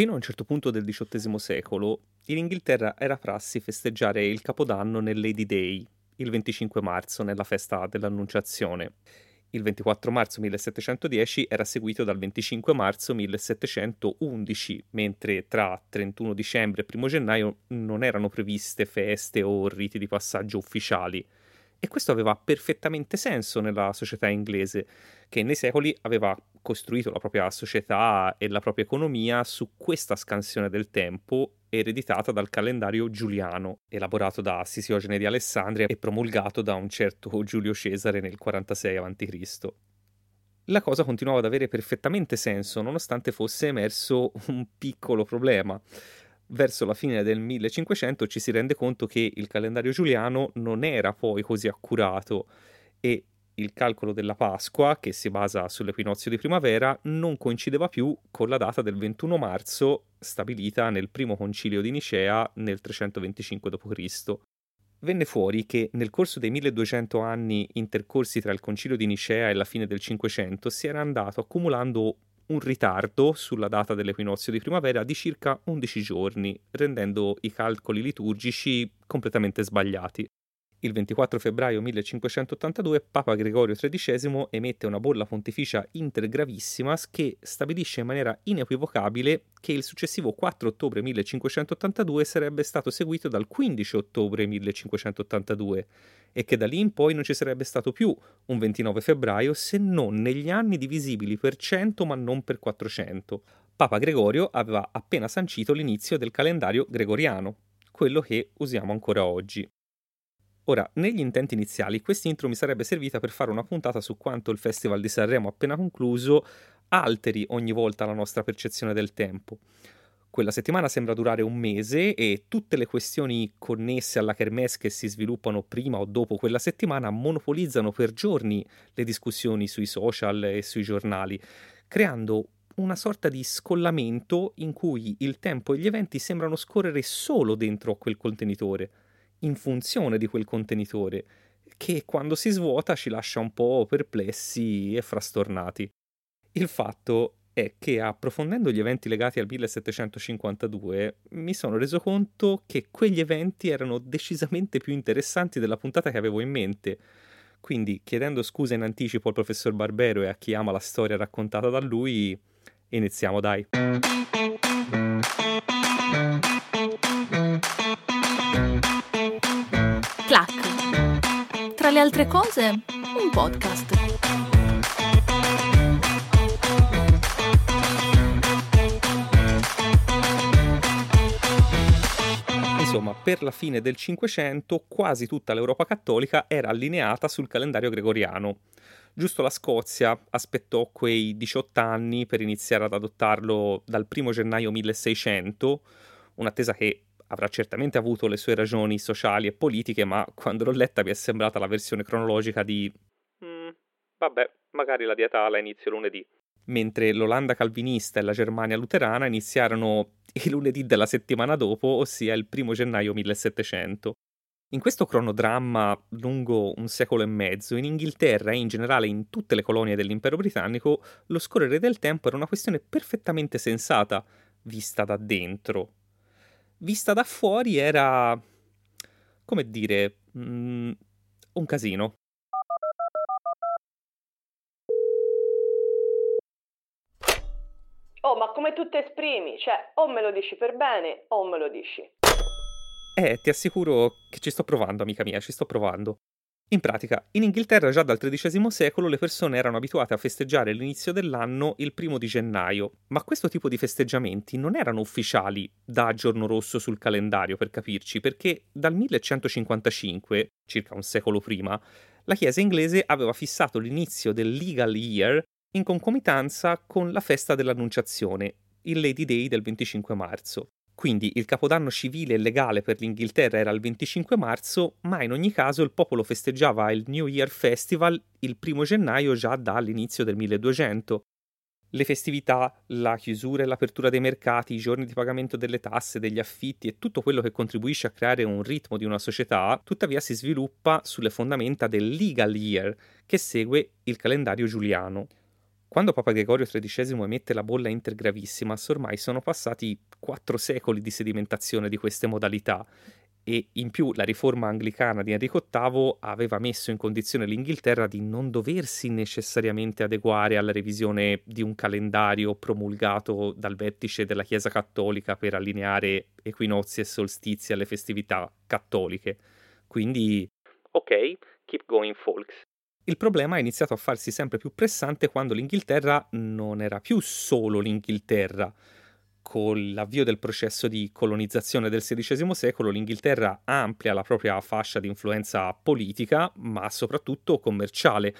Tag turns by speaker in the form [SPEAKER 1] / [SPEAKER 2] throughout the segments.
[SPEAKER 1] Fino a un certo punto del XVIII secolo, in Inghilterra era prassi festeggiare il Capodanno nel Lady Day, il 25 marzo, nella festa dell'Annunciazione. Il 24 marzo 1710 era seguito dal 25 marzo 1711, mentre tra 31 dicembre e 1 gennaio non erano previste feste o riti di passaggio ufficiali. E questo aveva perfettamente senso nella società inglese, che nei secoli aveva costruito la propria società e la propria economia su questa scansione del tempo ereditata dal calendario giuliano, elaborato da Sissiogene di Alessandria e promulgato da un certo Giulio Cesare nel 46 a.C. La cosa continuava ad avere perfettamente senso, nonostante fosse emerso un piccolo problema. Verso la fine del 1500 ci si rende conto che il calendario giuliano non era poi così accurato e il calcolo della Pasqua, che si basa sull'equinozio di primavera, non coincideva più con la data del 21 marzo stabilita nel primo concilio di Nicea nel 325 d.C. Venne fuori che nel corso dei 1200 anni intercorsi tra il concilio di Nicea e la fine del 500 si era andato accumulando un ritardo sulla data dell'equinozio di primavera di circa 11 giorni, rendendo i calcoli liturgici completamente sbagliati. Il 24 febbraio 1582 Papa Gregorio XIII emette una bolla pontificia intergravissimas che stabilisce in maniera inequivocabile che il successivo 4 ottobre 1582 sarebbe stato seguito dal 15 ottobre 1582 e che da lì in poi non ci sarebbe stato più un 29 febbraio se non negli anni divisibili per 100 ma non per 400. Papa Gregorio aveva appena sancito l'inizio del calendario gregoriano, quello che usiamo ancora oggi. Ora, negli intenti iniziali, quest'intro mi sarebbe servita per fare una puntata su quanto il Festival di Sanremo appena concluso alteri ogni volta la nostra percezione del tempo. Quella settimana sembra durare un mese e tutte le questioni connesse alla kermesse che si sviluppano prima o dopo quella settimana monopolizzano per giorni le discussioni sui social e sui giornali, creando una sorta di scollamento in cui il tempo e gli eventi sembrano scorrere solo dentro quel contenitore in funzione di quel contenitore, che quando si svuota ci lascia un po' perplessi e frastornati. Il fatto è che approfondendo gli eventi legati al 1752 mi sono reso conto che quegli eventi erano decisamente più interessanti della puntata che avevo in mente. Quindi, chiedendo scusa in anticipo al professor Barbero e a chi ama la storia raccontata da lui, iniziamo dai.
[SPEAKER 2] Tra le altre cose, un podcast.
[SPEAKER 1] Insomma, per la fine del Cinquecento quasi tutta l'Europa cattolica era allineata sul calendario gregoriano. Giusto la Scozia aspettò quei 18 anni per iniziare ad adottarlo dal 1 gennaio 1600, un'attesa che avrà certamente avuto le sue ragioni sociali e politiche, ma quando l'ho letta mi è sembrata la versione cronologica di mm, vabbè, magari la dieta la inizio lunedì. Mentre l'Olanda calvinista e la Germania luterana iniziarono il lunedì della settimana dopo, ossia il primo gennaio 1700. In questo cronodramma lungo un secolo e mezzo, in Inghilterra e in generale in tutte le colonie dell'impero britannico, lo scorrere del tempo era una questione perfettamente sensata, vista da dentro, vista da fuori era, come dire, mm, un casino.
[SPEAKER 3] Oh, ma come tu ti esprimi? Cioè, o me lo dici per bene o me lo dici.
[SPEAKER 1] Eh, ti assicuro che ci sto provando, amica mia, ci sto provando. In pratica, in Inghilterra già dal XIII secolo le persone erano abituate a festeggiare l'inizio dell'anno il primo di gennaio, ma questo tipo di festeggiamenti non erano ufficiali da giorno rosso sul calendario, per capirci, perché dal 1155, circa un secolo prima, la Chiesa inglese aveva fissato l'inizio del legal year in concomitanza con la festa dell'Annunciazione, il Lady Day del 25 marzo. Quindi il capodanno civile e legale per l'Inghilterra era il 25 marzo, ma in ogni caso il popolo festeggiava il New Year Festival il primo gennaio già dall'inizio del 1200. Le festività, la chiusura e l'apertura dei mercati, i giorni di pagamento delle tasse, degli affitti e tutto quello che contribuisce a creare un ritmo di una società, tuttavia si sviluppa sulle fondamenta del legal year, che segue il calendario giuliano. Quando Papa Gregorio XIII emette la bolla intergravissimas, ormai sono passati quattro secoli di sedimentazione di queste modalità e in più la riforma anglicana di Enrico VIII aveva messo in condizione l'Inghilterra di non doversi necessariamente adeguare alla revisione di un calendario promulgato dal vertice della Chiesa cattolica per allineare equinozi e solstizi alle festività cattoliche. Quindi, ok, keep going folks. Il problema è iniziato a farsi sempre più pressante quando l'Inghilterra non era più solo l'Inghilterra con l'avvio del processo di colonizzazione del XVI secolo, l'Inghilterra amplia la propria fascia di influenza politica, ma soprattutto commerciale,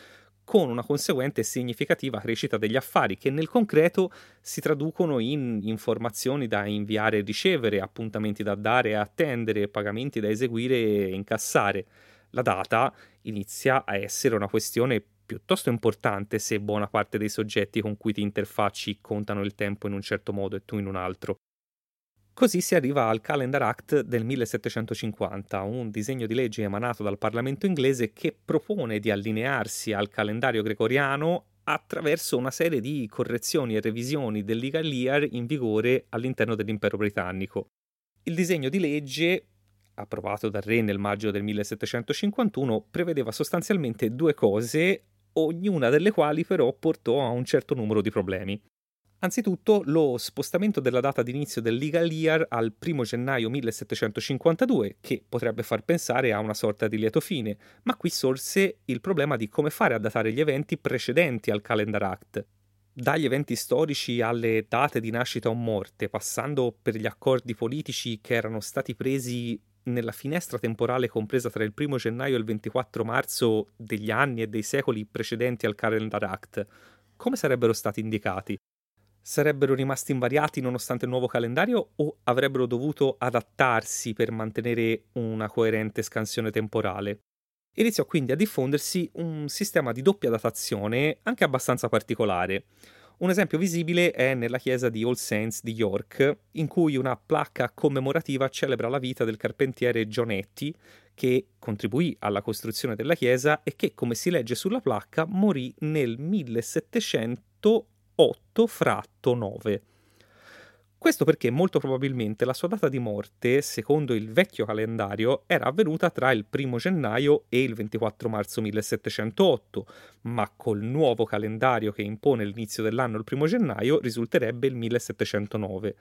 [SPEAKER 1] con una conseguente significativa crescita degli affari che nel concreto si traducono in informazioni da inviare e ricevere, appuntamenti da dare e attendere, pagamenti da eseguire e incassare. La data inizia a essere una questione piuttosto importante se buona parte dei soggetti con cui ti interfacci contano il tempo in un certo modo e tu in un altro. Così si arriva al Calendar Act del 1750, un disegno di legge emanato dal Parlamento inglese che propone di allinearsi al calendario gregoriano attraverso una serie di correzioni e revisioni del legal year in vigore all'interno dell'impero britannico. Il disegno di legge, approvato dal re nel maggio del 1751, prevedeva sostanzialmente due cose ognuna delle quali però portò a un certo numero di problemi. Anzitutto lo spostamento della data d'inizio del legal year al 1 gennaio 1752, che potrebbe far pensare a una sorta di lieto fine, ma qui sorse il problema di come fare a datare gli eventi precedenti al Calendar Act. Dagli eventi storici alle date di nascita o morte, passando per gli accordi politici che erano stati presi nella finestra temporale compresa tra il 1 gennaio e il 24 marzo degli anni e dei secoli precedenti al Calendar Act, come sarebbero stati indicati? Sarebbero rimasti invariati nonostante il nuovo calendario o avrebbero dovuto adattarsi per mantenere una coerente scansione temporale? Iniziò quindi a diffondersi un sistema di doppia datazione anche abbastanza particolare. Un esempio visibile è nella chiesa di All Saints di York, in cui una placca commemorativa celebra la vita del carpentiere Gionetti, che contribuì alla costruzione della chiesa e che, come si legge sulla placca, morì nel 1708 fratto 9. Questo perché molto probabilmente la sua data di morte, secondo il vecchio calendario, era avvenuta tra il 1 gennaio e il 24 marzo 1708, ma col nuovo calendario che impone l'inizio dell'anno il 1 gennaio risulterebbe il 1709.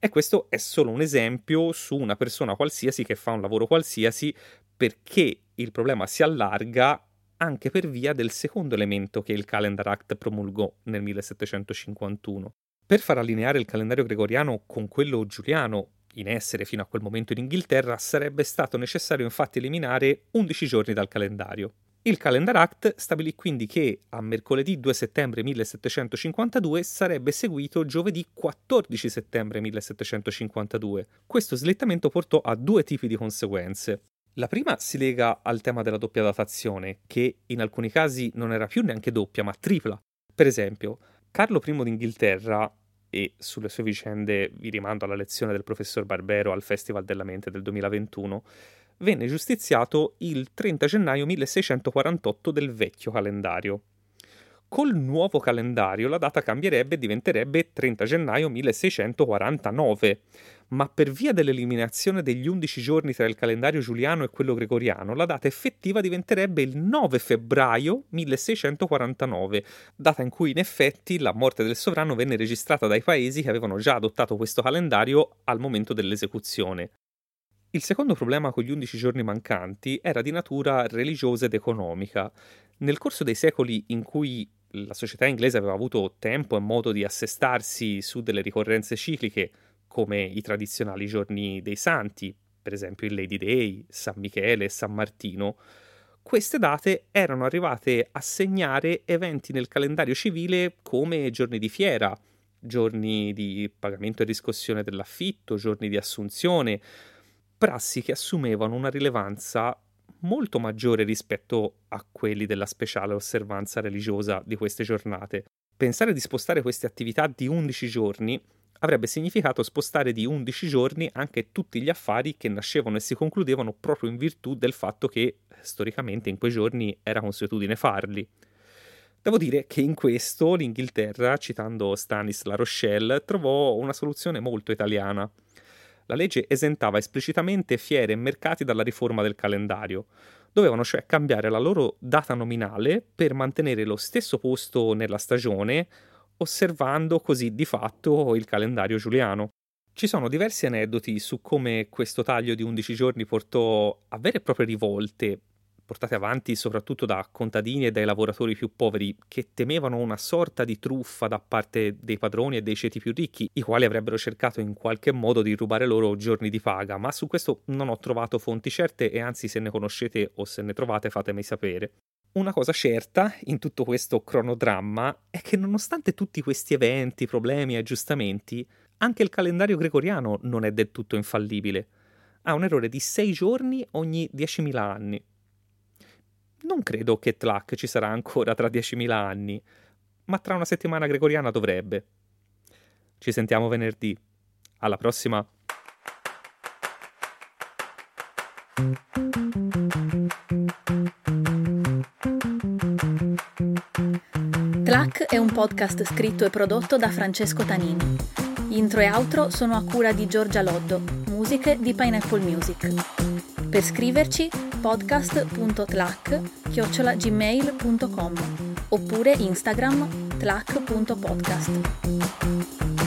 [SPEAKER 1] E questo è solo un esempio su una persona qualsiasi che fa un lavoro qualsiasi perché il problema si allarga anche per via del secondo elemento che il Calendar Act promulgò nel 1751. Per far allineare il calendario gregoriano con quello giuliano, in essere fino a quel momento in Inghilterra, sarebbe stato necessario infatti eliminare 11 giorni dal calendario. Il Calendar Act stabilì quindi che a mercoledì 2 settembre 1752 sarebbe seguito giovedì 14 settembre 1752. Questo slittamento portò a due tipi di conseguenze. La prima si lega al tema della doppia datazione, che in alcuni casi non era più neanche doppia, ma tripla. Per esempio, Carlo I d'Inghilterra e sulle sue vicende vi rimando alla lezione del professor Barbero al Festival della Mente del 2021, venne giustiziato il 30 gennaio 1648 del vecchio calendario. Col nuovo calendario la data cambierebbe e diventerebbe 30 gennaio 1649, ma per via dell'eliminazione degli 11 giorni tra il calendario giuliano e quello gregoriano, la data effettiva diventerebbe il 9 febbraio 1649, data in cui in effetti la morte del sovrano venne registrata dai paesi che avevano già adottato questo calendario al momento dell'esecuzione. Il secondo problema con gli 11 giorni mancanti era di natura religiosa ed economica. Nel corso dei secoli in cui la società inglese aveva avuto tempo e modo di assestarsi su delle ricorrenze cicliche come i tradizionali giorni dei santi, per esempio il Lady Day, San Michele San Martino, queste date erano arrivate a segnare eventi nel calendario civile come giorni di fiera, giorni di pagamento e riscossione dell'affitto, giorni di assunzione, prassi che assumevano una rilevanza molto maggiore rispetto a quelli della speciale osservanza religiosa di queste giornate. Pensare di spostare queste attività di 11 giorni avrebbe significato spostare di 11 giorni anche tutti gli affari che nascevano e si concludevano proprio in virtù del fatto che storicamente in quei giorni era consuetudine farli. Devo dire che in questo l'Inghilterra, citando Stanis La Rochelle, trovò una soluzione molto italiana. La legge esentava esplicitamente fiere e mercati dalla riforma del calendario. Dovevano cioè cambiare la loro data nominale per mantenere lo stesso posto nella stagione, osservando così di fatto il calendario giuliano. Ci sono diversi aneddoti su come questo taglio di 11 giorni portò a vere e proprie rivolte, portate avanti soprattutto da contadini e dai lavoratori più poveri, che temevano una sorta di truffa da parte dei padroni e dei ceti più ricchi, i quali avrebbero cercato in qualche modo di rubare loro giorni di paga, ma su questo non ho trovato fonti certe e anzi se ne conoscete o se ne trovate fatemi sapere. Una cosa certa in tutto questo cronodramma è che nonostante tutti questi eventi, problemi e aggiustamenti, anche il calendario gregoriano non è del tutto infallibile. Ha un errore di 6 giorni ogni 10.000 anni. Non credo che Tlac ci sarà ancora tra 10.000 anni, ma tra una settimana gregoriana dovrebbe. Ci sentiamo venerdì. Alla prossima!
[SPEAKER 2] Tlac è un podcast scritto e prodotto da Francesco Tanini. Intro e outro sono a cura di Giorgia Loddo, musiche di Pineapple Music. Per scriverci podcast.tlac-gmail.com oppure Instagram tlac.podcast.